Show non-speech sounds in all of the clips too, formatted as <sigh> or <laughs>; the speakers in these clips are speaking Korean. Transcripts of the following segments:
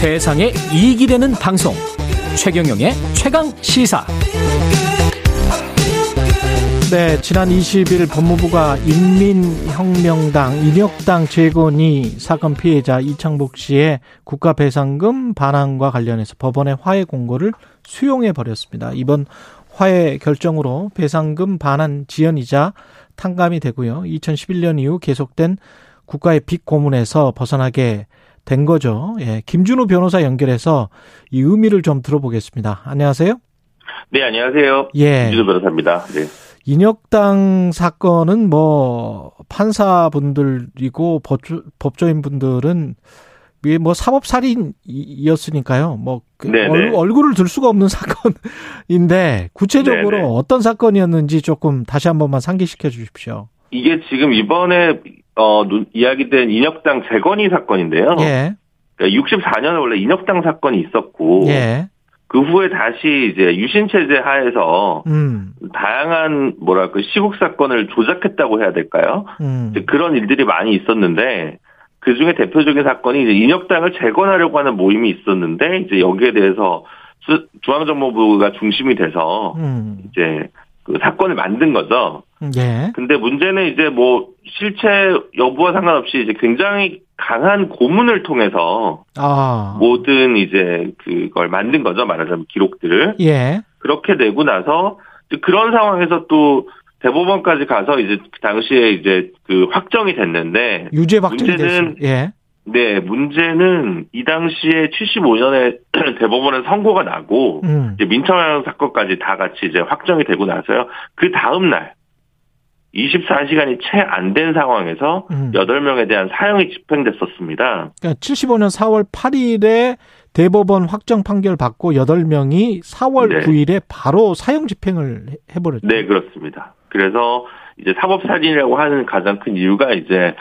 세상에 이익이 되는 방송 최경영의 최강 시사 네, 지난 20일 법무부가 인민혁명당 인혁당 재건이 사건 피해자 이창복 씨의 국가배상금 반환과 관련해서 법원의 화해 공고를 수용해 버렸습니다. 이번 화해 결정으로 배상금 반환 지연이자 탕감이 되고요. 2011년 이후 계속된 국가의 빚 고문에서 벗어나게 된 거죠. 예, 김준우 변호사 연결해서 이 의미를 좀 들어보겠습니다. 안녕하세요. 네, 안녕하세요. 예. 김준우 변호사입니다. 네. 인혁당 사건은 뭐 판사분들이고 법조, 법조인분들은 이게 뭐 사법살인이었으니까요. 뭐 얼, 얼굴을 들 수가 없는 <laughs> 사건인데 구체적으로 네네. 어떤 사건이었는지 조금 다시 한 번만 상기시켜 주십시오. 이게 지금 이번에 어 이야기된 인혁당 재건이 사건인데요. 예. 그러니까 64년에 원래 인혁당 사건이 있었고 예. 그 후에 다시 이제 유신 체제 하에서 음. 다양한 뭐랄까 시국 사건을 조작했다고 해야 될까요? 음. 그런 일들이 많이 있었는데 그 중에 대표적인 사건이 이제 인혁당을 재건하려고 하는 모임이 있었는데 이제 여기에 대해서 중앙정보부가 중심이 돼서 음. 이제 그 사건을 만든 거죠. 예. 근데 문제는 이제 뭐 실체 여부와 상관없이 이제 굉장히 강한 고문을 통해서 아. 모든 이제 그걸 만든 거죠. 말하자면 기록들을. 예. 그렇게 되고 나서 그런 상황에서 또 대법원까지 가서 이제 그 당시에 이제 그 확정이 됐는데 유죄 확정이 문제는 됐어요. 예. 네, 문제는 이 당시에 75년에 <clears throat> 대법원에 선고가 나고 음. 이제 민청양 사건까지 다 같이 이제 확정이 되고 나서요. 그 다음 날 24시간이 채 안 된 상황에서 음. 8명에 대한 사형이 집행됐었습니다. 그러니까 75년 4월 8일에 대법원 확정 판결 받고 8명이 4월 네. 9일에 바로 사형 집행을 해버렸죠. 네, 그렇습니다. 그래서 이제 사법살인이라고 하는 가장 큰 이유가 이제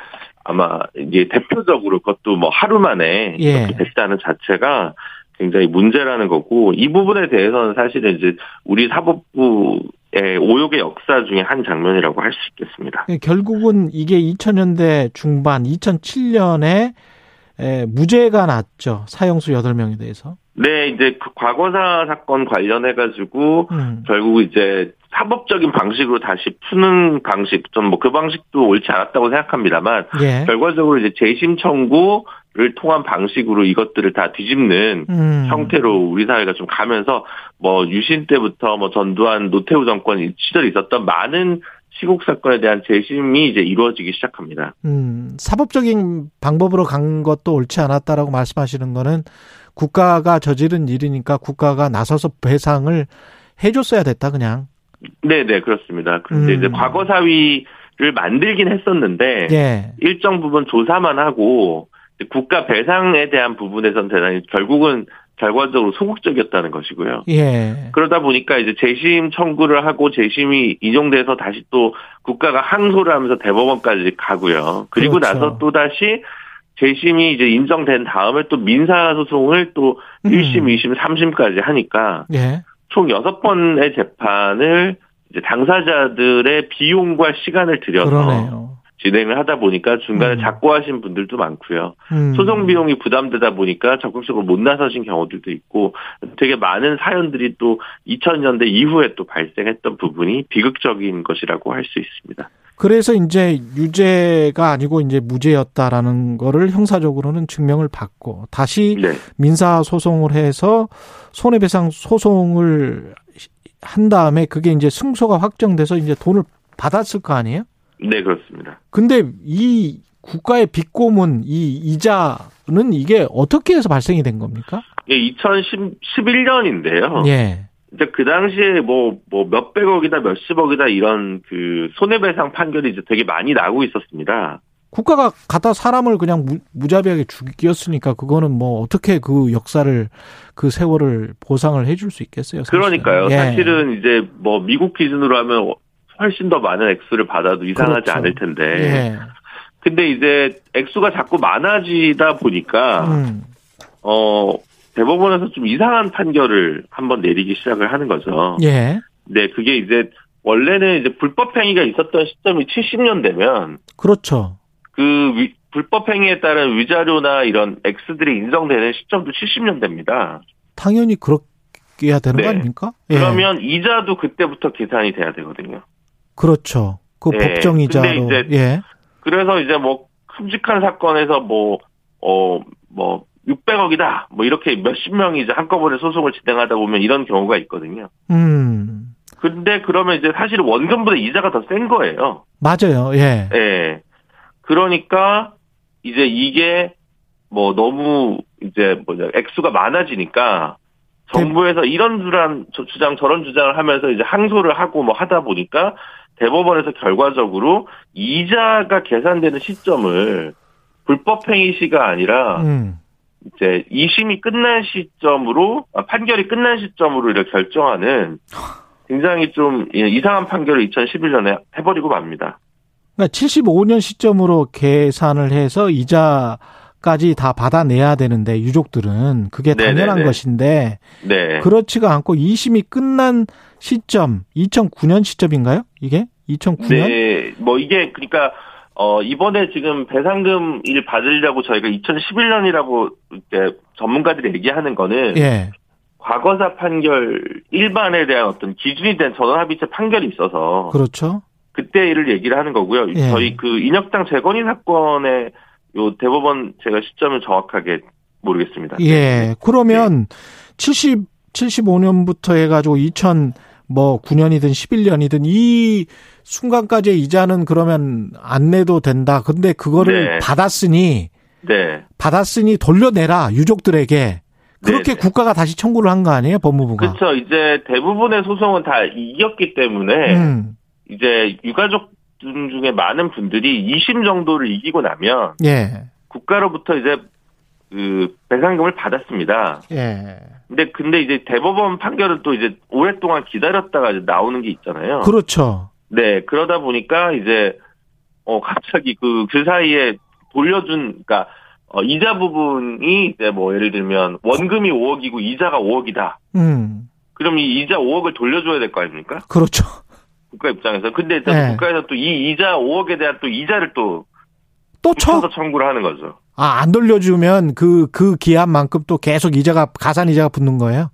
아마 이게 대표적으로 그것도 뭐 하루 만에 예. 이렇게 됐다는 자체가 굉장히 문제라는 거고 이 부분에 대해서는 사실은 이제 우리 사법부의 오욕의 역사 중에 한 장면이라고 할 수 있겠습니다. 결국은 이게 2000년대 중반 2007년에 무죄가 났죠. 사형수 8명에 대해서. 네, 이제 그 과거사 사건 관련해 가지고 음. 결국 이제 사법적인 방식으로 다시 푸는 방식, 전뭐그 방식도 옳지 않았다고 생각합니다만 예. 결과적으로 이제 재심 청구를 통한 방식으로 이것들을 다 뒤집는 음. 형태로 우리 사회가 좀 가면서 뭐 유신 때부터 뭐 전두환 노태우 정권 시절에 있었던 많은 시국 사건에 대한 재심이 이제 이루어지기 시작합니다. 음, 사법적인 방법으로 간 것도 옳지 않았다라고 말씀하시는 거는 국가가 저지른 일이니까 국가가 나서서 배상을 해줬어야 됐다 그냥. 네, 네 그렇습니다. 그런데 음. 이제 과거 사위를 만들긴 했었는데 예. 일정 부분 조사만 하고 국가 배상에 대한 부분에선 대단히 결국은 결과적으로 소극적이었다는 것이고요. 예. 그러다 보니까 이제 재심 청구를 하고 재심이 인용돼서 다시 또 국가가 항소를 하면서 대법원까지 가고요. 그리고 그렇죠. 나서 또 다시 재심이 이제 인정된 다음에 또 민사 소송을 또 음. 1심, 2심, 3심까지 하니까 예. 총 6번의 재판을 이제 당사자들의 비용과 시간을 들여서 그러네요. 진행을 하다 보니까 중간에 음. 작고하신 분들도 많고요. 음. 소송 비용이 부담되다 보니까 적극적으로 못 나서신 경우들도 있고 되게 많은 사연들이 또 2000년대 이후에 또 발생했던 부분이 비극적인 것이라고 할 수 있습니다. 그래서 이제 유죄가 아니고 이제 무죄였다라는 거를 형사적으로는 증명을 받고 다시 네. 민사 소송을 해서 손해배상 소송을 한 다음에 그게 이제 승소가 확정돼서 이제 돈을 받았을 거 아니에요? 네, 그렇습니다. 근데 이 국가의 빚고문 이 이자는 이게 어떻게 해서 발생이 된 겁니까? 이게 2011년인데요. 예. 이제 그 당시에 뭐, 뭐 몇백억이다 몇십억이다 이런 그 손해배상 판결이 이제 되게 많이 나고 있었습니다. 국가가 갖다 사람을 그냥 무, 무자비하게 죽였으니까 그거는 뭐 어떻게 그 역사를 그 세월을 보상을 해줄 수 있겠어요? 사실은. 그러니까요. 예. 사실은 이제 뭐 미국 기준으로 하면 훨씬 더 많은 액수를 받아도 이상하지 그렇죠. 않을 텐데. 예. 근데 이제 액수가 자꾸 많아지다 보니까 음. 어 대법원에서 좀 이상한 판결을 한번 내리기 시작을 하는 거죠. 예. 네, 그게 이제 원래는 이제 불법 행위가 있었던 시점이 70년대면 그렇죠. 그 위- 불법 행위에 따른 위자료나 이런 X들이 인정되는 시점도 70년대입니다. 당연히 그렇게 해야 되는 네. 거 아닙니까? 예. 그러면 이자도 그때부터 계산이 돼야 되거든요. 그렇죠. 그 예. 법정 이자로 예. 그래서 이제 뭐 큼직한 사건에서 뭐, 어, 뭐, 600억이다. 뭐 이렇게 몇십 명이 이제 한꺼번에 소송을 진행하다 보면 이런 경우가 있거든요. 음. 근데 그러면 이제 사실 원금보다 이자가 더 센 거예요. 맞아요. 예. 예. 그러니까 이제 이게 뭐 너무 이제 뭐냐, 액수가 많아지니까 정부에서 이런 주란, 저- 주장 저런 주장을 하면서 이제 항소를 하고 뭐 하다 보니까 대법원에서 결과적으로 이자가 계산되는 시점을 불법 행위 시가 아니라 음. 이제 이심이 끝난 시점으로 아, 판결이 끝난 시점으로 이렇게 결정하는 굉장히 좀 예, 이상한 판결을 2011년에 해버리고 맙니다. 그러니까 75년 시점으로 계산을 해서 이자까지 다 받아내야 되는데 유족들은 그게 당연한 네네네. 것인데 네. 그렇지가 않고 2심이 끝난 시점 2009년 시점인가요? 이게 2009년? 네, 뭐 이게 그러니까 어 이번에 지금 배상금 일 받으려고 저희가 2011년이라고 이제 전문가들이 얘기하는 거는 예. 과거사 판결 일반에 대한 어떤 기준이 된 전원합의체 판결이 있어서 그렇죠. 그때 일을 얘기를 하는 거고요. 예. 저희 그 인혁당 재건인 사건의 요 대법원 제가 시점을 정확하게 모르겠습니다. 예. 그러면 70 75년부터 해 가지고 2000 뭐 9년이든 11년이든 이 순간까지의 이자는 그러면 안 내도 된다. 근데 그거를 네. 받았으니 네. 받았으니 돌려내라 유족들에게 그렇게 네네. 국가가 다시 청구를 한 거 아니에요 법무부가? 그렇죠. 이제 대부분의 소송은 다 이겼기 때문에 음, 이제 유가족 중에 많은 분들이 2심 정도를 이기고 나면 예, 국가로부터 이제 그 배상금을 받았습니다. 예. 근데 근데 이제 대법원 판결은 또 이제 오랫동안 기다렸다가 이제 나오는 게 있잖아요. 그렇죠. 네 그러다 보니까 이제 어 갑자기 그그 사이에 돌려준 그러니까 어, 이자 부분이 이제 뭐 예를 들면 원금이 5억이고 이자가 5억이다. 음, 그럼 이 이자 5억을 돌려줘야 될 거 아닙니까? 그렇죠. 국가 입장에서. 근데 또 네. 국가에서 또 이 이자 5억에 대한 또 이자를 또또 쳐? 쳐서 청구를 하는 거죠. 아, 안 돌려주면 그, 그 기한만큼 또 계속 이자가, 가산 이자가 붙는 거예요?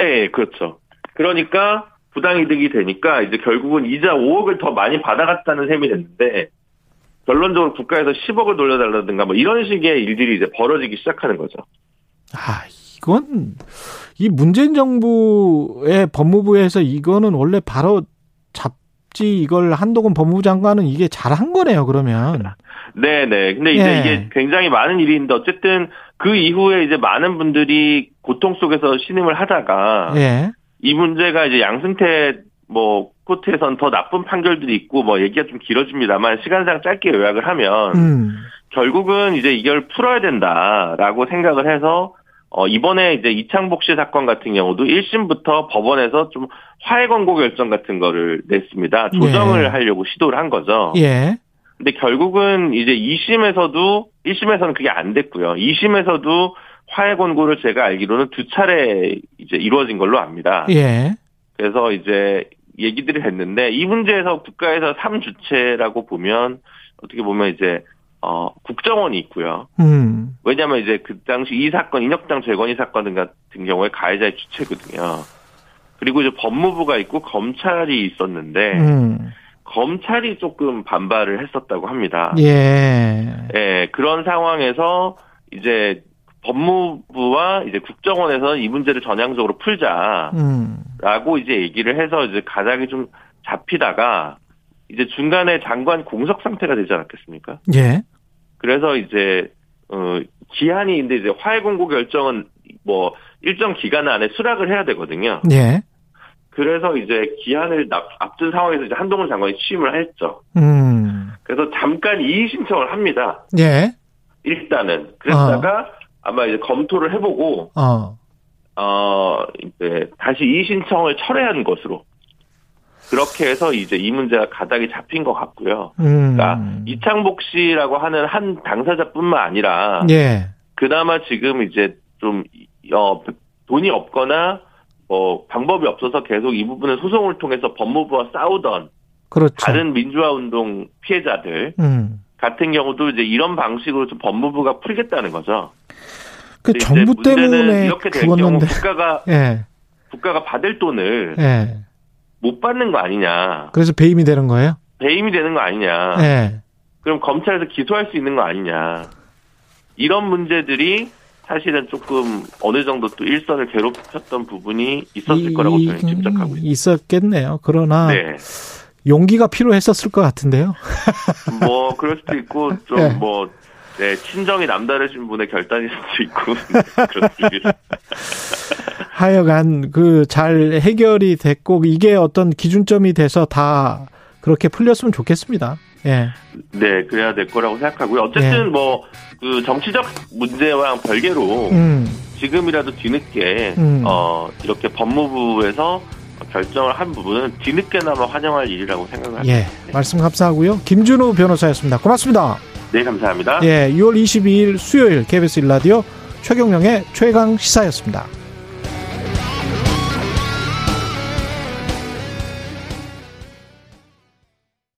예, 예, 그렇죠. 그러니까 부당이득이 되니까 이제 결국은 이자 5억을 더 많이 받아갔다는 셈이 됐는데 결론적으로 국가에서 10억을 돌려달라든가 뭐 이런 식의 일들이 이제 벌어지기 시작하는 거죠. 아, 이건, 이 문재인 정부의 법무부에서 이거는 원래 바로 잡 지 이걸 한동훈 법무부 장관은 이게 잘한 거네요, 그러면. 네네. 근데 이제 예. 이게 굉장히 많은 일인데 어쨌든 그 이후에 이제 많은 분들이 고통 속에서 신음을 하다가 예. 이 문제가 이제 양승태 뭐 코트에선 더 나쁜 판결들이 있고 뭐 얘기가 좀 길어집니다만 시간상 짧게 요약을 하면 음. 결국은 이제 이걸 풀어야 된다라고 생각을 해서 어 이번에 이제 이창복 씨 사건 같은 경우도 1심부터 법원에서 좀 화해 권고 결정 같은 거를 냈습니다. 조정을 네. 하려고 시도를 한 거죠. 예. 근데 결국은 이제 2심에서도 1심에서는 그게 안 됐고요. 2심에서도 화해 권고를 제가 알기로는 두 차례 이제 이루어진 걸로 압니다. 예. 그래서 이제 얘기들을 했는데 이 문제에서 국가에서 3주체라고 보면 어떻게 보면 이제 어 국정원이 있고요. 음. 왜냐하면 이제 그 당시 이 사건 인혁당 재건이 사건 같은 경우에 가해자의 주체거든요. 그리고 이제 법무부가 있고 검찰이 있었는데 음. 검찰이 조금 반발을 했었다고 합니다. 예. 예, 그런 상황에서 이제 법무부와 이제 국정원에서 이 문제를 전향적으로 풀자라고 음. 이제 얘기를 해서 이제 가닥이 좀 잡히다가 이제 중간에 장관 공석 상태가 되지 않았겠습니까? 예. 그래서 이제 어 기한이 근데 이제 화해 공고 결정은 뭐 일정 기간 안에 수락을 해야 되거든요. 예. 그래서 이제 기한을 납- 앞둔 상황에서 이제 한동훈 장관이 취임을 했죠. 음. 그래서 잠깐 이의 신청을 합니다. 예. 일단은 그랬다가 아마 이제 검토를 해보고 어. 어 이제 다시 이의 신청을 철회한 것으로 그렇게 해서 이제 이 문제가 가닥이 잡힌 것 같고요. 음. 그러니까 이창복 씨라고 하는 한 당사자뿐만 아니라 예. 그나마 지금 이제 좀 어, 돈이 없거나 뭐 방법이 없어서 계속 이 부분을 소송을 통해서 법무부와 싸우던 그렇죠. 다른 민주화 운동 피해자들 음. 같은 경우도 이제 이런 방식으로 좀 법무부가 풀겠다는 거죠. 그 정부 때문에 이렇게 될 경우 그었는데. 국가가 예. 국가가 받을 돈을 예. 못 받는 거 아니냐, 그래서 배임이 되는 거예요? 배임이 되는 거 아니냐, 예. 그럼 검찰에서 기소할 수 있는 거 아니냐, 이런 문제들이 사실은 조금 어느 정도 또 일선을 괴롭혔던 부분이 있었을 이- 거라고 저는 이- 짐작하고 있습니다. 있었겠네요. 그러나 네, 용기가 필요했었을 것 같은데요. <laughs> 뭐 그럴 수도 있고 네. 좀뭐 네, 친정이 남다르신 분의 결단일 수도 있고 네, <laughs> 그렇습니다. 하여간 그 잘 해결이 됐고 이게 어떤 기준점이 돼서 다 그렇게 풀렸으면 좋겠습니다. 예. 네, 그래야 될 거라고 생각하고요. 어쨌든 네. 뭐그 정치적 문제와 별개로 음. 지금이라도 뒤늦게 음. 어 이렇게 법무부에서 결정을 한 부분은 뒤늦게나마 환영할 일이라고 생각합니다. 예. 말씀 감사하고요. 김준우 변호사였습니다. 고맙습니다. 네, 감사합니다. 예. 6월 22일 수요일 KBS 일라디오 최경령의 최강 시사였습니다.